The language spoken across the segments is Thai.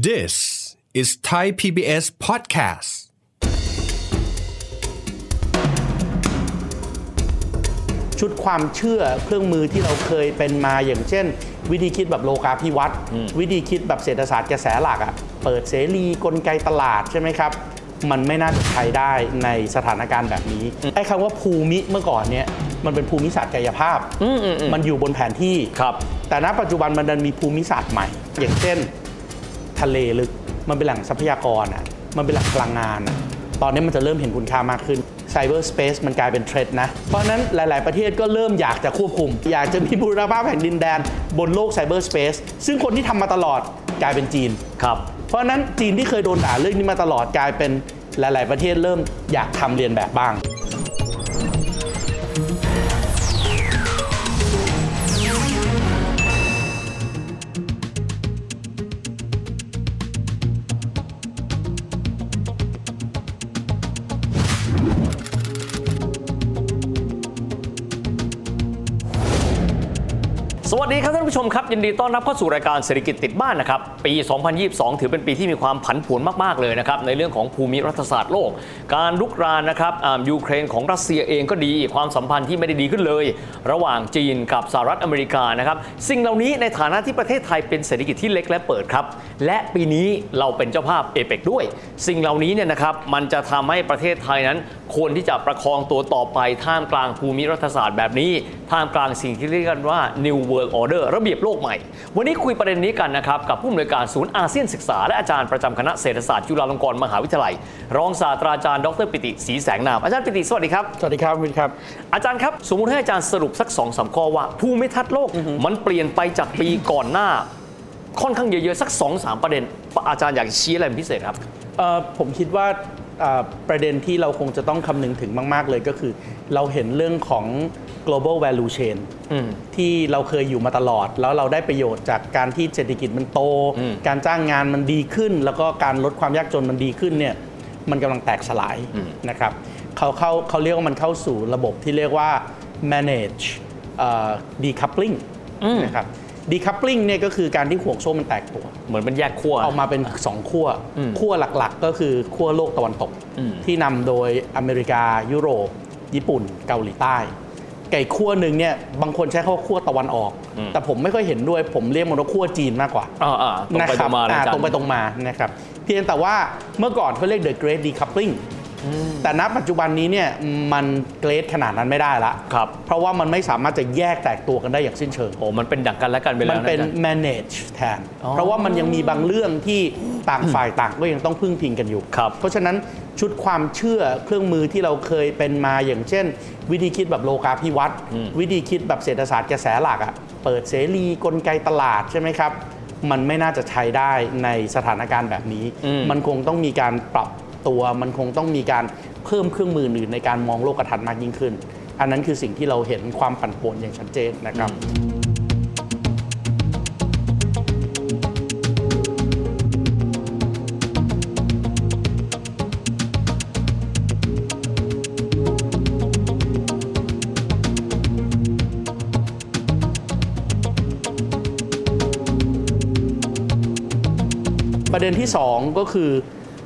This is Thai PBS podcast. ชุดความเชื่อเครื่องมือที่เราเคยเป็นมาอย่างเช่น วิธีคิดแบบโลกาภิวัตน์วิธีคิดแบบเศรษฐศาสตร์กระแสหลักอะ่ะเปิดเสรีกลไกตลาดใช่ไหมครับ มันไม่น่าจะใช้ได้ในสถานการณ์แบบนี้ไอ้คำว่าภูมิเมื่อก่อนเนี่ยมันเป็นภูมิศาสตร์กายภาพ มันอยู่บนแผนที่ครับแต่ณปัจจุบันมันดันมีภูมิศาสตร์ใหม่ อย่างเช่น ทะเลลึก มันเป็นแหล่งทรัพยากรอะมันเป็นแหล่งพลังงานอะตอนนี้มันจะเริ่มเห็นคุณค่ามากขึ้นไซเบอร์สเปซมันกลายเป็นเทรนด์นะ เพราะฉะนั้นหลาย ๆ ประเทศก็เริ่มอยากจะควบคุม อยากจะมีบูรณภาพแห่งดินแดน บนโลกไซเบอร์สเปซซึ่งคนที่ทำมาตลอดกลายเป็นจีนครับ เพราะฉะนั้นจีนที่เคยโดนด่าเรื่องนี้มาตลอดกลายเป็นหลาย ๆ ประเทศเริ่มอยากทำเรียนแบบบ้าง ครับท่านผู้ชมครับยินดีต้อนรับเข้าสู่รายการเศรษฐกิจติดบ้านนะครับปี 2022 ถือเป็นปีที่มีความผันผวนมากๆเลยนะครับในเรื่องของภูมิรัฐศาสตร์โลก การลุกรานนะครับยูเครนของรัสเซียเองก็ดีความสัมพันธ์ที่ไม่ได้ดีขึ้นเลย ระหว่างจีนกับสหรัฐอเมริกานะครับสิ่งเหล่านี้ในฐานะที่ประเทศไทยเป็นเศรษฐกิจที่เล็กและเปิดครับและปีนี้เราเป็นเจ้าภาพเอเปกด้วย สิ่งเหล่านี้เนี่ยนะครับมันจะทำให้ประเทศไทยนั้นควรที่จะประคองตัวต่อไปท่ามกลางภูมิรัฐศาสตร์แบบนี้ท่ามกลางสิ่งที่เรียกกันว่า New World Order ระเบียบโลกใหม่ วันนี้คุยประเด็นนี้กันนะครับ กับผู้อำนวยการศูนย์อาเซียนศึกษา และอาจารย์ประจำคณะเศรษฐศาสตร์จุฬาลงกรณ์มหาวิทยาลัย รองศาสตราจารย์ดรปิติศรีแสงนามอาจารย์ปิติสวัสดีครับสวัสดีครับวินครับ อาจารย์ครับสมมุติให้อาจารย์สรุปสักสองสามข้อว่าภูมิทัศน์โลกมันเปลี่ยนไปจากปีก่อนหน้า ค่อนข้างเยอะๆสักสองสามประเด็น อาจารย์อยากชี้อะไรเป็นพิเศษครับเอ่อผมคิดว่าเอ่อ ประเด็นที่เราคงจะต้องคำนึงถึงมาก ๆ เลยก็คือ เราเห็นเรื่องของ global value chain อืมที่เราเคยอยู่มาตลอด แล้วเราได้ประโยชน์จากการที่เศรษฐกิจมันโตอืมการจ้างงานมันดีขึ้น แล้วก็การลดความยากจนมันดีขึ้นเนี่ยมันกำลังแตกสลายนะครับเขาเข้าเขาเรียกว่ามันเข้าสู่ระบบที่เรียกว่า manage เอ่อ decoupling นะครับ decoupling เนี่ยก็คือการที่ห่วงโซ่มันแตกตัวเหมือนเป็นแยกขั้ว ออกมาเป็น 2 ขั้วอืมขั้วหลักๆ ก็คือขั้วโลกตะวันตกอืมที่นำโดยอเมริกา ยุโรป ญี่ปุ่น เกาหลีใต้ไก่ขั้วหนึ่งเนี่ยบางคนใช้คำว่าขั้วตะวันออก แต่ผมไม่ค่อยเห็นด้วยผมเรียกมันว่าขั้วจีนมากกว่าอ่าๆตรงไปนะคตรัรงมาเลยอ่าอาจารตรงไปย์ตรงมานะครับเพียงแต่ว่าเมื่อก่อนเขาเรียก the great decoupling แต่ณปัจจุบันนี้เนี่ยมันเกรดขนาดนั้นไม่ได้ละครับเพราะว่ามันไม่สามารถจะแยกแตกตัวกันได้อย่างสิ้นเชิงโอ้มันเป็นดักกันและกันไปแล้มัวนนะเป็นอาจารย์ manage แทนอ๋อเพราะว่ามันยังมีบางเรื่องที่ต่างฝ่ายต่างก็ยังต้องพึ่งพิงกันอยู่ครับเพราะฉะนั้นชุดความเชื่อเครื่องมือที่เราเคยเป็นมาอย่างเช่น วิธีคิดแบบโลกาภิวัตน์วิธีคิดแบบเศรษฐศาสตร์กระแสหลักอะเปิดเสรีกลไกตลาดใช่ไหมครับมันไม่น่าจะใช้ได้ในสถานการณ์แบบนี้อืมมันคงต้องมีการปรับ ตัว มันคงต้องมีการเพิ่มเครื่องมืออื่นในการมองโลกทัศน์มากยิ่งขึ้น อันนั้นคือสิ่งที่เราเห็นความปั่นป่วนอย่างชัดเจนนะครับประเด็นที่ 2 ก็คือ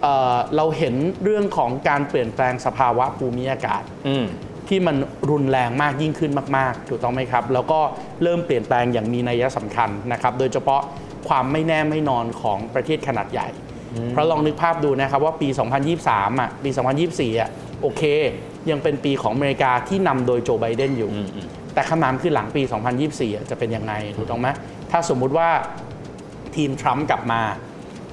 เออเราเห็นเรื่องของการเปลี่ยนแปลงสภาวะภูมิอากาศอืมที่มันรุนแรงมากยิ่งขึ้นมาก ๆ ถูกต้องไหมครับ แล้วก็เริ่มเปลี่ยนแปลงอย่างมีนัยสำคัญนะครับ โดยเฉพาะความไม่แน่ไม่นอนของประเทศขนาดใหญ่ เพราะลองนึกภาพดูนะครับว่าปี 2023 อะ ปี 2024 อะ โอเค ยังเป็นปีของอเมริกาที่นำโดยโจไบเดนอยู่ แต่คำถามคือหลังปี 2024อะจะเป็นยังไง ถูกต้องไหมถ้าสมมุติว่าทีมทรัมป์กลับมา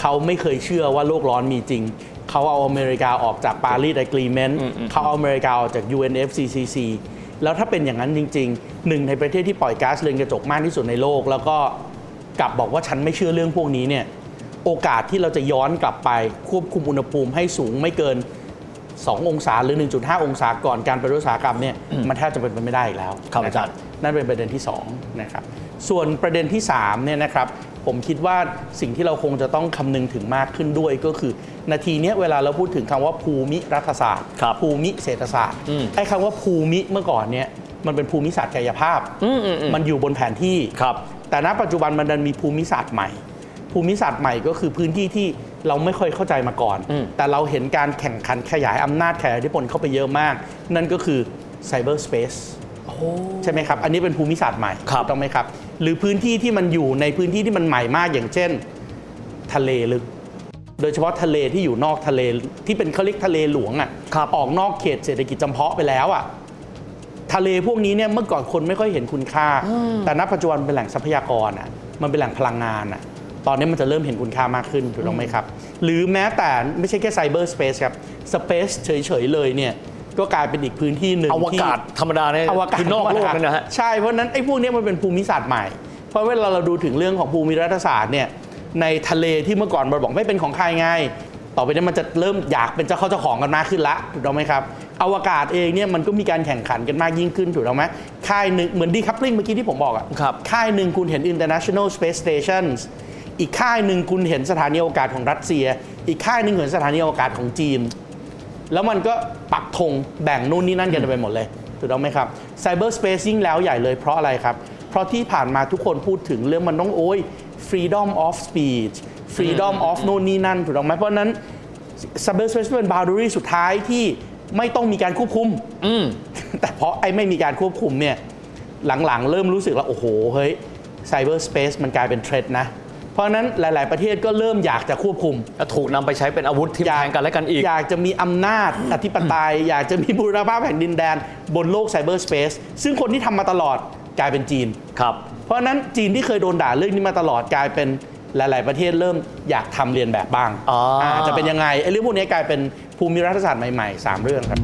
เขาไม่เคยเชื่อว่าโลกร้อนมีจริง เขาเอาอเมริกาออกจากปารีส a อ r e เมนต์เขาเอาอเมริกาออกจาก UNFCCC แล้วถ้าเป็นอย่างนั้นจริงๆหนึ่งในประเทศที่ปล่อยก๊าซเรือนกระจกมากที่สุดในโลก แล้วก็กลับบอกว่าฉันไม่เชื่อเรื่องพวกนี้เนี่ยโอกาสที่เราจะย้อนกลับไปควบคุมอุณหภูมิให้สูงไม่เกิน 2 องศาหรือ 1.5 องศาก่อนการปฏิวัติอุตสาหกรรมเนี่ยมันแทบจะเป็นไปไม่ได้อีกแล้วครับนะอาจารย์นั่นเป็นประเด็นที่2นะครับส่วนประเด็นที่3เนี่ยนะครับ ผมคิดว่าสิ่งที่เราคงจะต้องคำนึงถึงมากขึ้นด้วยก็คือ นาทีเนี้ยเวลาเราพูดถึงคำว่าภูมิรัฐศาสตร์ครับภูมิเศรษฐศาสตร์อืมไอ้คำว่าภูมิเมื่อก่อนเนี่ยมันเป็นภูมิศาสตร์กายภาพอืมอืมอืมมันอยู่บนแผนที่ครับแต่ณปัจจุบันมันดันมีภูมิศาสตร์ใหม่ ภูมิศาสตร์ใหม่ก็คือพื้นที่ที่เราไม่ค่อยเข้าใจมาก่อนอืมแต่เราเห็นการแข่งขันขยายอำนาจขยายอิทธิพลเข้าไปเยอะมาก นั่นก็คือไซเบอร์สเปซใช่ไหมครับ อันนี้เป็นภูมิศาสตร์ใหม่ครับถูกต้องไหมครับ หรือพื้นที่ที่มันอยู่ในพื้นที่ที่มันใหม่มากอย่างเช่น ทะเลลึก โดยเฉพาะทะเลที่อยู่นอกทะเลที่เป็นเขาเรียกทะเลหลวงอะครับออกนอกเขตเศรษฐกิจจำเพาะไปแล้วอะทะเลพวกนี้เนี่ยเมื่อก่อนคนไม่ค่อยเห็นคุณค่า แต่ณปัจจุบันเป็นแหล่งทรัพยากรอะมันเป็นแหล่งพลังงานอะตอนนี้มันจะเริ่มเห็นคุณค่ามากขึ้นถูกต้องไหมครับ หรือแม้แต่ไม่ใช่แค่ไซเบอร์สเปซครับสเปซเฉยๆเลยเนี่ย ก็กลายเป็นอีกพื้นที่หนึ่งอวที่กาศธรรมดาเนี่ยอวกาศคือนอกโลกนั่นนะฮะใช่เพราะฉะนั้นไอ้พวกเนี้ยมันเป็นภูมิศาสตร์ใหม่ เพราะเวลาเราดูถึงเรื่องของภูมิรัฐศาสตร์เนี่ยในทะเลที่เมื่อก่อนเราบอกไม่เป็นของใครไง ต่อไปเนี้มันจะเริ่มอยากเป็นเจ้าเข้าเจ้าของกันมากขึ้นละถูกต้องไหมครับอวกาศเองเนี่ยมันก็มีการแข่งขันกันมากยิ่งขึ้นถูกต้องไหมค่ายหนึ่งเหมือนดีคัพลิงเมื่อกี้ที่ผมบอกอะครับค่ายหนึ่งคุณเห็น international space stations อีกค่ายหนึ่งคุณเห็นสถานีอวกาศของรัสเซีย อีกค่ายหนึ่งเห็นสถานีอวกาศของจีน แล้วมันก็ ปักธงแบ่งนู่นนี่นั่นกันไปหมดเลยถูกต้องไหมครับไซเบอร์สเปซยิ่งแล้วใหญ่เลยเพราะอะไรครับ เพราะที่ผ่านมาทุกคนพูดถึงเรื่องมันต้องโอ้ย freedom of speech freedom of นู่นนี่นั่นถูกต้องไหมเพราะฉะนั้นไซเบอร์สเปซเป็น boundary สุดท้ายที่ไม่ต้องมีการควบคุมอืมแต่เพราะไอ้ไม่มีการควบคุมเนี่ยหลังๆ เริ่มรู้สึกแล้ว โอ้โห เฮ้ย cyberspace มันกลายเป็นเทรนด์นะ เพราะฉะนั้นหลาย ๆ ประเทศก็เริ่มอยากจะควบคุมแล้วถูกนำไปใช้เป็นอาวุธที่แทงกันและกันอีก อยากจะมีอำนาจอธิปไตย อยากจะมีบูรณภาพแห่งดินแดน บนโลก cyberspace ซึ่งคนที่ทำมาตลอดกลายเป็นจีนครับเพราะฉะนั้นจีนที่เคยโดนด่าเรื่องนี้มาตลอดกลายเป็นหลาย ๆ ประเทศเริ่มอยากทำเลียนแบบบ้างอ๋ออ่าจะเป็นยังไงไอ้เรื่องพวกนี้กลายเป็นภูมิรัฐศาสตร์ใหม่ ๆ 3 เรื่องครับ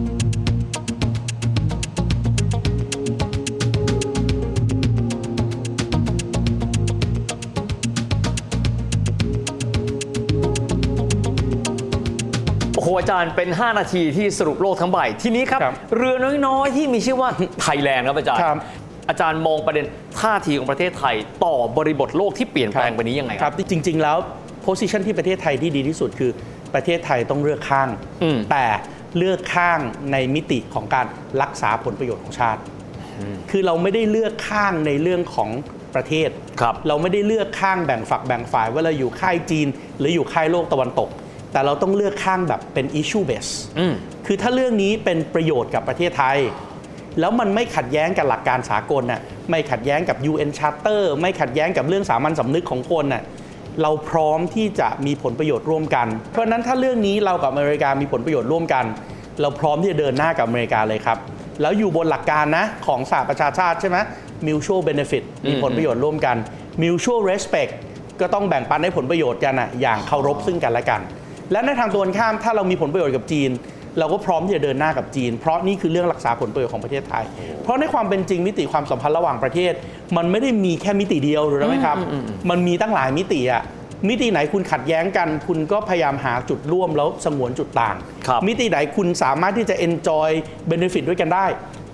โอ้โหอาจารย์เป็น 5 นาทีที่สรุปโลกทั้งใบ ทีนี้ครับ ครับเรือน้อยๆ ที่มีชื่อว่าไทยแลนด์ครับอาจารย์ ครับ อาจารย์มองประเด็นท่าทีของประเทศไทยต่อบริบทโลกที่เปลี่ยนแปลงไปนี้ยังไงคครัรับ บจริง ๆ แล้วโพ i ิชันที่ประเทศไทยที่ดีที่สุดคือประเทศไทยต้องเลือกข้าง อืม แต่เลือกข้างในมิติของการรักษาผลประโยชน์ของชาติ คือเราไม่ได้เลือกข้างในเรื่องของประเทศ ครับ เราไม่ได้เลือกข้างแบ่งฝักแบ่งฝ่ายว่าเราอยู่ค่ายจีน หรืออยู่ค่ายโลกตะวันตก แต่เราต้องเลือกข้างแบบเป็น issue base อืมคือถ้าเรื่องนี้เป็นประโยชน์กับประเทศไทย แล้วมันไม่ขัดแย้งกับหลักการสากลน่ะไม่ขัดแย้งกับ UN Charter ไม่ขัดแย้งกับเรื่องสามัญสำนึกของคนน่ะเราพร้อมที่จะมีผลประโยชน์ร่วมกัน เพราะฉะนั้นถ้าเรื่องนี้เรากับอเมริกามีผลประโยชน์ร่วมกัน เราพร้อมที่จะเดินหน้ากับอเมริกาเลยครับ แล้วอยู่บนหลักการนะของสหประชาชาติใช่ไหม mutual benefit มีผลประโยชน์ร่วมกัน mutual respect ก็ต้องแบ่งปันให้ผลประโยชน์กันอะอย่างเคารพซึ่งกันและกัน และในทางตรงกันข้ามถ้าเรามีผลประโยชน์กับจีน เราก็พร้อมที่จะเดินหน้ากับจีน เพราะนี่คือเรื่องรักษาผลประโยชน์ของประเทศไทย เพราะในความเป็นจริงมิติความสัมพันธ์ระหว่างประเทศ มันไม่ได้มีแค่มิติเดียวหรือไหมครับ มันมีตั้งหลายมิติอะมิติไหนคุณขัดแย้งกัน คุณก็พยายามหาจุดร่วมแล้วสงวนจุดต่างครับมิติไหนคุณสามารถที่จะ enjoy benefit ด้วยกันได้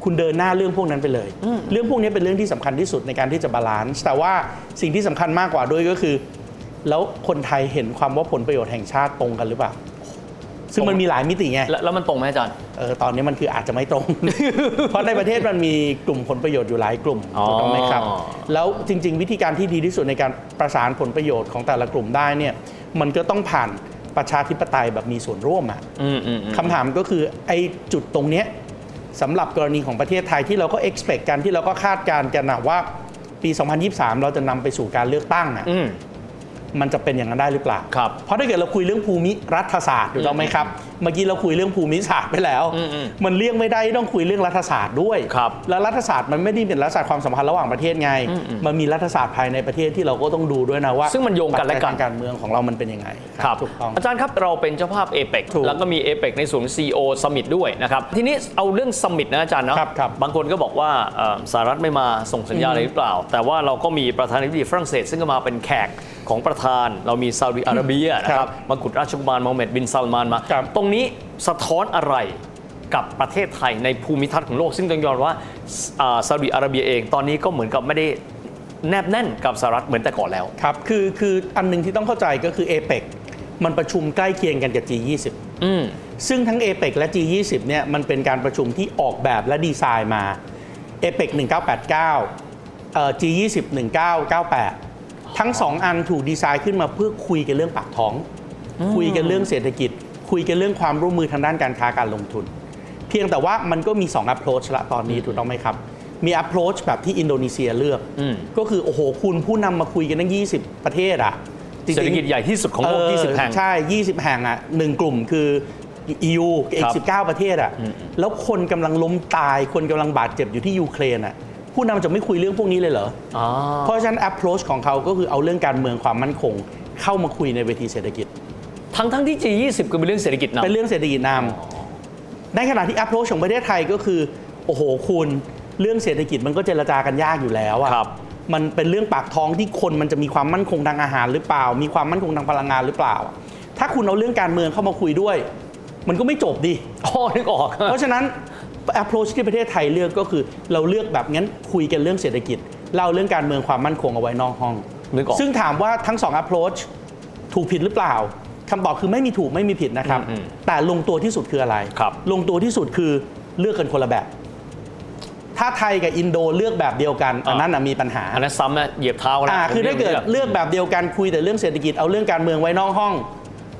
คุณเดินหน้าเรื่องพวกนั้นไปเลย เรื่องพวกนี้เป็นเรื่องที่สำคัญที่สุดในการที่จะ balance แต่ว่าสิ่งที่สำคัญมากกว่าด้วยก็คือ แล้วคนไทยเห็นความว่าผลประโยชน์แห่งชาติตรงกันหรือเปล่า ซึ่งมันมีหลายมิติไง แล้วแล้วมันตรงไหมอาจารย์ เออตอนนี้มันคืออาจจะไม่ตรง เพราะในประเทศมันมีกลุ่มผลประโยชน์อยู่หลายกลุ่มอ๋อ ถูกต้องไหมครับ แล้วจริง ๆ วิธีการที่ดีที่สุดในการประสานผลประโยชน์ของแต่ละกลุ่มได้เนี่ยมันก็ต้องผ่านประชาธิปไตยแบบมีส่วนร่วมอะ อืมอืมอืม คำถามก็คือไอ้จุดตรงเนี้ยสำหรับกรณีของประเทศไทยที่เราก็ expect กันที่เราก็คาดการณ์กันนะว่าปี 2023 เราจะนำไปสู่การเลือกตั้งอะอืม มันจะเป็นอย่างนั้นได้หรือเปล่าครับเพราะถ้าเกิดเราคุยเรื่องภูมิรัฐศาสตร์ถูกต้องไหมครับ เมื่อกี้เราคุยเรื่องภูมิศาสตร์ไปแล้วอืมอืมมันเลี่ยงไม่ได้ที่ต้องคุยเรื่องรัฐศาสตร์ด้วยครับแล้วรัฐศาสตร์มันไม่ได้เป็นรัฐศาสตร์ความสัมพันธ์ระหว่างประเทศไงอืมอืมมันมีรัฐศาสตร์ภายในประเทศที่เราก็ต้องดูด้วยนะว่า ซึ่งมันโยงกันและกันปัจจัยทางการเมืองของเรามันเป็นยังไงครับถูกต้องอาจารย์ครับเราเป็นเจ้าภาพเอเปกถูกแล้วก็มีเอเปกในส่วน CEO Summit ด้วยนะครับทีนี้เอาเรื่อง Summit นะอาจารย์เนาะครับครับบางคนก็บอกว่าเอ่อสหรัฐไม่มาส่งสัญญาณอะไรหรือเปล่า แต่ว่าเราก็มีประธานาธิบดีฝรั่งเศสซึ่งก็มาเป็นแขก ของประธานเรามีซาอุดิอาระเบียนะคครัรับบมกุฎราชกุมารโมฮัมเหม็ดบินซัลมานมาครับตรงนี้สะท้อนอะไรกับประเทศไทยในภูมิทัศน์ของโลก ซึ่งต้องยอมรับว่าอ่าซาอุดิอาระเบียเองตอนนี้ก็เหมือนกับไม่ได้แนบแน่นกับสหรัฐเหมือนแต่ก่อนแล้วครับคือคืออันหนึงที่ต้องเข้าใจก็คือ APEC มันประชุมใกล้เคียงกันกับ G20 อืมซึ่งทั้ง APEC และ G20 เนี่ยมันเป็นการประชุมที่ออกแบบและดีไซน์มา APEC 1989เอ่อ G20 1998 ทั้งสองอันถูกดีไซน์ขึ้นมาเพื่อคุยกันเรื่องปากท้อง คุยกันเรื่องเศรษฐกิจ คุยกันเรื่องความร่วมมือทางด้านการค้าการลงทุน เพียงแต่ว่ามันก็มี 2 approach ละตอนนี้ถูกต้องไหมครับ มี approach แบบที่อินโดนีเซียเลือกอืมก็คือ โอ้โห คุณผู้นำมาคุยกันตั้ง 20 ประเทศอะจงๆเศรษฐกิจใหญ่ที่สุดของโลกเ20 แห่ง ใช่ 20 แห่งอะหนึ่งกลุ่มคือ EU อีครักบ19 ประเทศอะแล้วคนกำลังล้มตายคนกำลังบาดเจ็บอยู่ที่ยูเครนอะ ผู้นำจะไม่คุยเรื่องพวกนี้เลยเหรอ อ๋อ เพราะฉะนั้น approach ของเขาก็คือเอาเรื่องการเมืองความมั่นคง เข้ามาคุยในเวทีเศรษฐกิจ ทั้งทั้งที่ G20 ก็เป็นเรื่องเศรษฐกิจนำเป็นเรื่องเศรษฐกิจนำในขณะที่ approach ของประเทศไทยก็คือ โอ้โหคุณเรื่องเศรษฐกิจมันก็เจรจากันยากอยู่แล้วอะครับ มันเป็นเรื่องปากท้องที่คนมันจะมีความมั่นคงทางอาหารหรือเปล่า มีความมั่นคงทางพลังงานหรือเปล่า ถ้าคุณเอาเรื่องการเมืองเข้ามาคุยด้วย มันก็ไม่จบดิ อ๋อนึกออก เพราะฉะนั้น approach ที่ประเทศไทยเลือกก็คือเราเลือกแบบงั้นคุยกันเรื่องเศรษฐกิจเล่าเรื่องการเมืองความมั่นคงเอาไว้นอกห้องนึกออกซึ่งถามว่าทั้งสอง approach ถูกผิดหรือเปล่าคำตอบคือไม่มีถูกไม่มีผิดนะครับอืมแต่ลงตัวที่สุดคืออะไรครับลงตัวที่สุดคือเลือกกันคนละแบบ ถ้าไทยกับอินโดเลือกแบบเดียวกันอันนั้นนะมีปัญหาอันนั้นซ้ำนะเหยียบเท้ากันนะอ่าผมคือถ้าเกิดรียกเลือกแบบเดียวกันคุยแต่เรื่องเศรษฐกิจเอาเรื่องการเมืองไว้นอกห้อง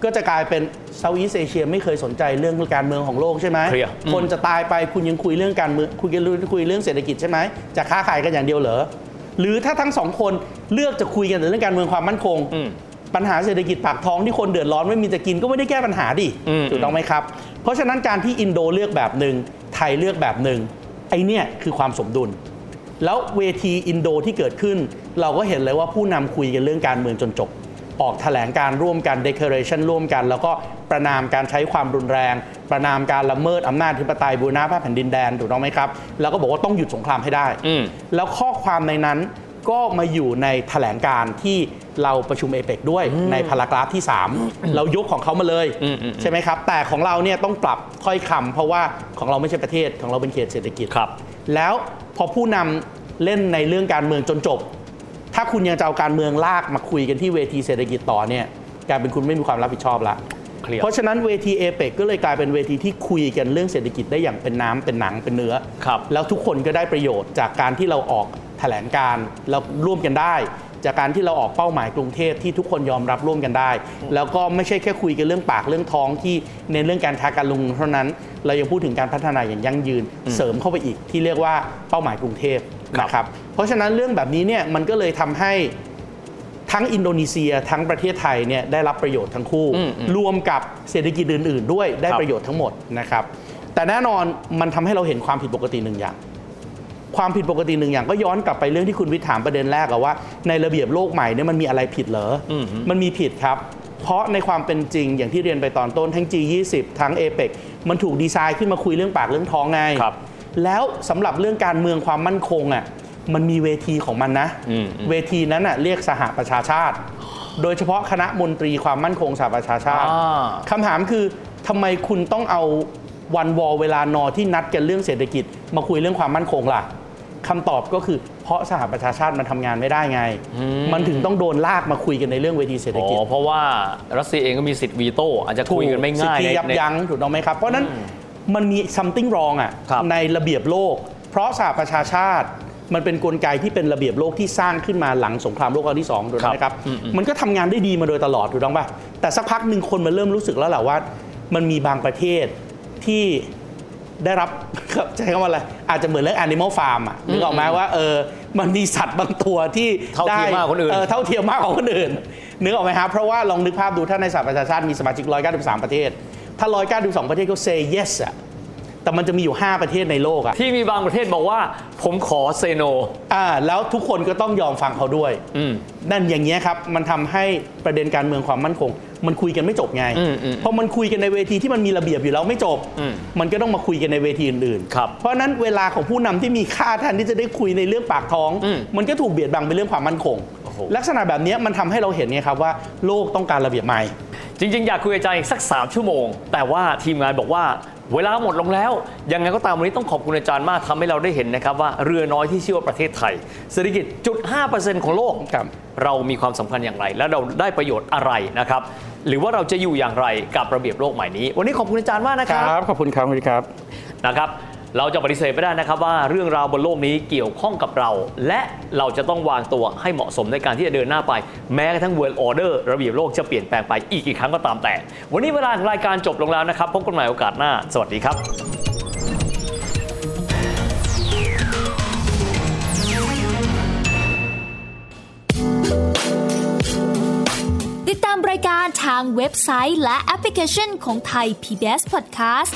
ก็จะกลายเป็นเซาท์อีสเอเชียไม่เคยสนใจเรื่องการเมืองของโลกใช่ไหมเคลียร์อืม คนจะตายไปคุณยังคุยเรื่องการเมืองคุยกันคุยเรื่องเศรษฐกิจใช่ไหมจะค้าขายกันอย่างเดียวเหรอหรือถ้าทั้งสองคนเลือกจะคุยกันแต่เรื่องการเมืองความมั่นคง อืม ปัญหาเศรษฐกิจปากท้องที่คนเดือดร้อนไม่มีจะกินก็ไม่ได้แก้ปัญหาดิอืม ถูกต้องไหมครับ เพราะฉะนั้นการที่อินโดเลือกแบบหนึ่งไทยเลือกแบบหนึ่งไอเนี่ยคือความสมดุล แล้วเวทีอินโดที่เกิดขึ้น เราก็เห็นเลยว่าผู้นำคุยกันเรื่องการเมืองจนจบ ออกแถลงการร่วมกัน declaration ร่วมกัน แล้วก็ประนามการใช้ความรุนแรง ประนามการละเมิดอำนาจอธิปไตยบูรณาภาพแผ่นดินแดนถูกต้องไหมครับ แล้วก็บอกว่าต้องหยุดสงครามให้ได้อืมแล้วข้อความในนั้นก็มาอยู่ในแถลงการที่เราประชุมเอเปกด้วยในพารากราฟที่ 3 เรายกของเขามาเลยอืมอืมใช่ไหมครับ แต่ของเราเนี่ยต้องปรับถ้อยคำเพราะว่าของเราไม่ใช่ประเทศของเราเป็นเขตเศรษฐกิจครับ แล้วพอผู้นำเล่นในเรื่องการเมืองจนจบ ถ้าคุณยังจะเอาการเมืองลากมาคุยกันที่เวทีเศรษฐกิจต่อเนี่ยกลายเป็นคุณไม่มีความรับผิดชอบละเคลียร์เพราะฉะนั้นเวทีเอเปกก็เลยกลายเป็นเวทีที่คุยกันเรื่องเศรษฐกิจได้อย่างเป็นน้ำเป็นหนังเป็นเนื้อครับแล้วทุกคนก็ได้ประโยชน์จากการที่เราออกแถลงการแล้วร่วมกันได้ จากการที่เราออกเป้าหมายกรุงเทพที่ทุกคนยอมรับร่วมกันได้ แล้วก็ไม่ใช่แค่คุยกันเรื่องปากเรื่องท้องที่ในเรื่องการค้าการลงทุนเท่านั้น เรายังพูดถึงการพัฒนาอย่างยั่งยืนเสริมเข้าไปอีกที่เรียกว่าเป้าหมายกรุงเทพครับนะครับ เพราะฉะนั้นเรื่องแบบนี้เนี่ยมันก็เลยทำให้ทั้งอินโดนีเซียทั้งประเทศไทยเนี่ยได้รับประโยชน์ทั้งคู่อืมอืมรวมกับเศรษฐกิจอื่น ๆ ด้วยได้ครับประโยชน์ทั้งหมดนะครับ แต่แน่นอนมันทำให้เราเห็นความผิดปกติหนึ่งอย่าง ความผิดปกติหนึ่งอย่างก็ย้อนกลับไปเรื่องที่คุณวิทย์ถามประเด็นแรกอะว่า ในระเบียบโลกใหม่เนี่ยมันมีอะไรผิดเหรออมฮึมันมีผิดครับ เพราะในความเป็นจริงอย่างที่เรียนไปตอนต้นทั้ง G20 ทั้ง APEC มันถูกดีไซน์ขึ้นมาคุยเรื่องปากเรื่องท้องไงครับแล้วสำหรับเรื่องการเมืองความมั่นคงอะ มันมีเวทีของมันนะอืมอืมเวทีนั้นอะเรียกสหประชาชาติ โดยเฉพาะคณะมนตรีความมั่นคงสหประชาชาติอ่าคำถามคือทำไมคุณต้องเอาวันวอลเวลานอที่นัดกันเรื่องเศรษฐกิจ มาคุยเรื่องความมั่นคงล่ะคำตอบก็คือเพราะสหประชาชาติมันทำงานไม่ได้ไง มันถึงต้องโดนลากมาคุยกันในเรื่องเวทีเศรษฐอ๋กิจอเพราะว่ารัสเซียเองก็มีสิทธิ์วีโต้อาจจะคุยกันไม่ง่ายสิทธิในยับในยั้งถูกต้องไหมครับ เพราะฉะนั้นมันมี something wrong อะครับในระเบียบโลก เพราะสหประชาชาติ มันเป็นกลไกที่เป็นระเบียบโลกที่สร้างขึ้นมาหลังสงครามโลกครั้งที่สองถูกต้องไหมครับอืมอืมมันก็ทำงานได้ดีมาโดยตลอดถูกต้องป่ะแต่สักพักหนึ่งคนมันเริ่มรู้สึกแล้วแหละว่า มันมีบางประเทศที่ได้รับใช้คำว่าอะไรอาจจะเหมือนเรื่อง animal farm อะนึกออกไหมว่าเออมันมีสัตว์บางตัวที่เท่าเทียมได้มากกว่าคนอื่นเเท่าเทียมมากกว่าคนอื่นนึกออกไหมครับเพราะว่าลองนึกภาพดูถ้าในสหประชาชาติมีสมาชิก 193 ประเทศ ถ้า 192 ประเทศก็ say yes อะ แต่มันจะมีอยู่ 5 ประเทศในโลกอะที่มีบางประเทศบอกว่า ผมขอเซโน อ่าแล้วทุกคนก็ต้องยอมฟังเขาด้วย อืม นั่นอย่างเงี้ยครับ มันทำให้ประเด็นการเมืองความมั่นคง มันคุยกันไม่จบไงอืมอืมเพราะมันคุยกันในเวทีที่มันมีระเบียบอยู่แล้วไม่จบ อืมมันก็ต้องมาคุยกันในเวทีอื่นๆครับเพราะฉะนั้นเวลาของผู้นำที่มีค่าแทนที่จะได้คุยในเรื่องปากท้อง อืมมันก็ถูกเบียดบังเป็นเรื่องความมั่นคง โอ้โห ลักษณะแบบเนี้ยมันทำให้เราเห็นไงครับว่าโลกต้องการระเบียบใหม่ จริง ๆ อยากคุยกับอาจารย์อีกสัก 3 ชั่วโมง แต่ว่าทีมงานบอกว่า เวลาหมดลงแล้ว ยังไงก็ตามวันนี้ต้องขอบคุณอาจารย์มากทำให้เราได้เห็นนะครับว่าเรือน้อยที่ชื่อว่าประเทศไทยเศรษฐกิจจุด5%ของโลกครับเรามีความสำคัญอย่างไร และเราได้ประโยชน์อะไรนะครับหรือว่าเราจะอยู่อย่างไรกับระเบียบโลกใหม่นี้ วันนี้ขอบคุณอาจารย์มากนะครับ ขอบคุณครับคุณครับนะครับ เราจะปฏิเสธไม่ได้นะครับว่าเรื่องราวบนโลกนี้เกี่ยวข้องกับเรา และเราจะต้องวางตัวให้เหมาะสมในการที่จะเดินหน้าไป แม้กระทั่ง world order ระเบียบโลกจะเปลี่ยนแปลงไปอีกกี่ครั้งก็ตามแต่ วันนี้เวลาของรายการจบลงแล้วนะครับพบกันใหม่โอกาสหน้า สวัสดีครับติดตามรายการทางเว็บไซต์และแอปพลิเคชันของไทย PBS Podcast